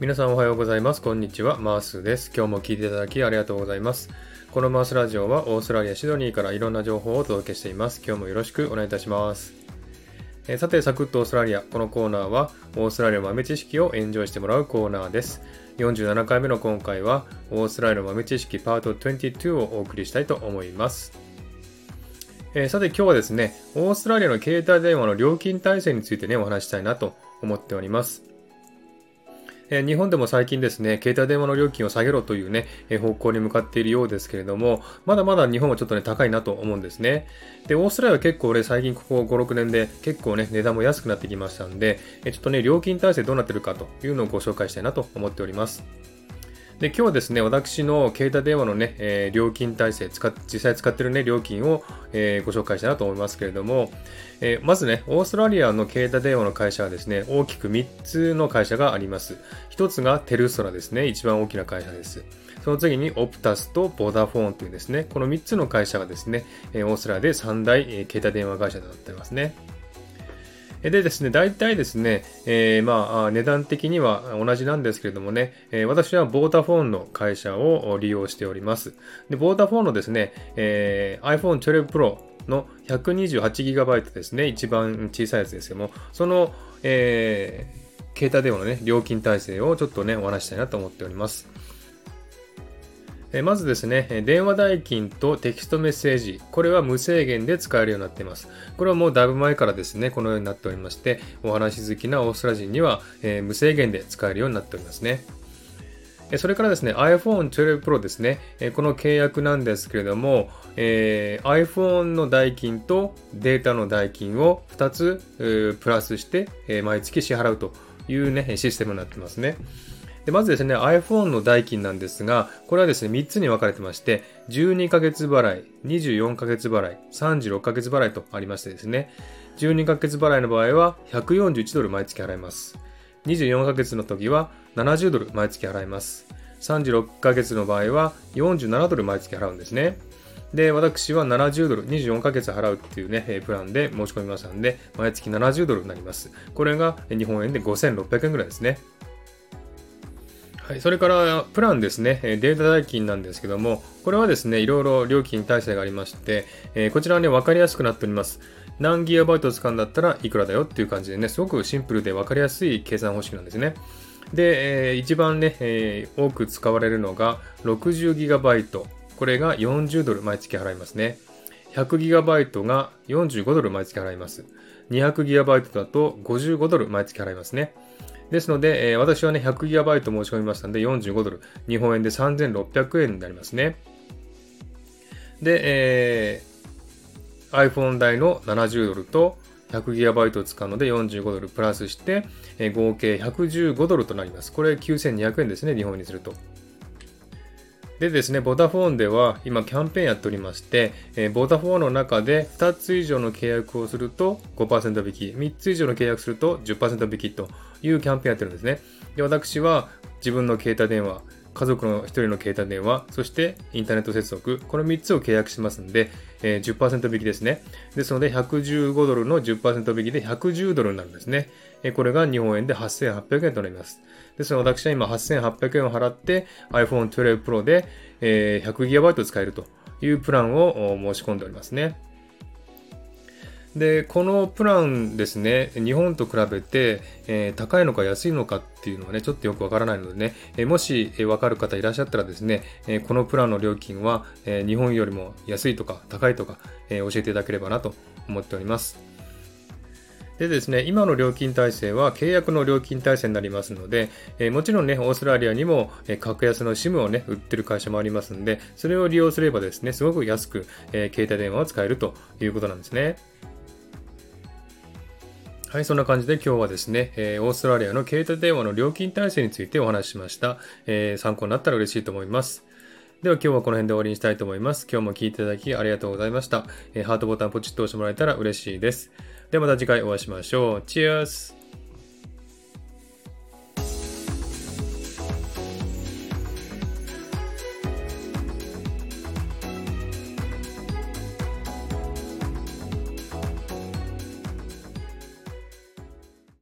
皆さんおはようございます。こんにちは。マースです。今日も聞いていただきありがとうございます。このマースラジオはオーストラリア・シドニーからいろんな情報をお届けしています。今日もよろしくお願いいたします。えさて、サクッとオーストラリア。このコーナーはオーストラリアの豆知識をエンジョイしてもらうコーナーです。47回目の今回はオーストラリアの豆知識パート22をお送りしたいと思います。えー、さて今日はですね、オーストラリアの携帯電話の料金体制についてね、お話したいなと思っております。え日本でも最近ですね、携帯電話の料金を下げろというね、え方向に向かっているようですけれども、まだまだ日本はちょっとね、高いなと思うんですね。で、オーストラリアは結構ね、最近ここ5、6年で結構ね、値段も安くなってきましたんで、えちょっとね、料金体制どうなってるかというのをご紹介したいなと思っております。で、今日はですね、私の携帯電話のね、えー、料金体制、使実際使ってるね、料金を、えー、ご紹介したいなと思いますけれども、えー、まずね、オーストラリアの携帯電話の会社はですね、大きく3つの会社があります。1つがテルストラですね、一番大きな会社です。その次にオプタスとボダフォンというですね、この3つの会社がですね、オーストラリアで3大携帯電話会社となっていますね。でですね、大体ですね、えー、まあ、値段的には同じなんですけれどもね、えー、私はボータフォンの会社を利用しております。で、ボータフォンのですね、えー、iPhone 12 Pro の 128GB ですね、一番小さいやつですけども、その、えー、携帯電話のね、料金体制をちょっとね、お話したいなと思っております。まずですね、電話代金とテキストメッセージ、これは無制限で使えるようになっています。これはもうだいぶ前からですね、このようになっておりまして、お話好きなオーストラリア人には、えー、無制限で使えるようになっておりますね。それからですね、iPhone 12 Pro ですね、この契約なんですけれども、えー、iPhone の代金とデータの代金を2つプラスして、毎月支払うというね、システムになってますね。でまずですね、iPhone の代金なんですが、これはですね、3つに分かれてまして、12ヶ月払い、24ヶ月払い、36ヶ月払いとありましてですね、12ヶ月払いの場合は141ドル毎月払います。24ヶ月の時は70ドル毎月払います。36ヶ月の場合は47ドル毎月払うんですね。で、私は70ドル、24ヶ月払うっていうね、プランで申し込みましたんで、毎月70ドルになります。これが日本円で5600円ぐらいですね。はい、それからプランですね、データ代金なんですけども、これはですね、いろいろ料金体制がありまして、えー、こちらはね、わかりやすくなっております。何ギガバイト使うんだったらいくらだよっていう感じでね、すごくシンプルでわかりやすい計算方式なんですね。で、えー、一番ね、えー、多く使われるのが 60GB。これが40ドル毎月払いますね。100GB が45ドル毎月払います。200GB だと55ドル毎月払いますね。ですので、えー、私はね、100GB 申し込みましたので、45ドル、日本円で3600円になりますね。で、えー、iPhone 代の70ドルと 100GB を使うので45ドルプラスして、えー、合計115ドルとなります。これ9200円ですね、日本にすると。でですね、ボダフォンでは今キャンペーンやっておりまして、えー、ボダフォンの中で2つ以上の契約をすると5%引き、3つ以上の契約すると10%引きというキャンペーンやってるんですね。で、私は自分の携帯電話、家族の1人の携帯電話、そしてインターネット接続、この3つを契約しますので、えー、10%引きですね。ですので、115ドルの10%引きで110ドルになるんですね。えー、これが日本円で8800円となります。ですので、私は今8800円を払って iPhone 12 Pro で、えー、100GB 使えるというプランを申し込んでおりますね。で、このプランですね、日本と比べて、えー、高いのか安いのかっていうのはね、ちょっとよくわからないのでね、えー、もし、えー、わかる方いらっしゃったらですね、えこのプランの料金は、え日本よりも安いとか高いとか、え教えていただければなと思っております。でですね、今の料金体制は契約の料金体制になりますので、え、もちろんね、オーストラリアにも、え、格安の SIM をね、売ってる会社もありますんで、それを利用すればですね、すごく安く、え、携帯電話を使えるということなんですね。はい、そんな感じで今日はですね、えー、オーストラリアの携帯電話の料金体制についてお話ししました。えー、参考になったら嬉しいと思います。では今日はこの辺で終わりにしたいと思います。今日も聴いていただきありがとうございました。えー、ハートボタンポチッと押してもらえたら嬉しいです。ではまた次回お会いしましょう。チェアス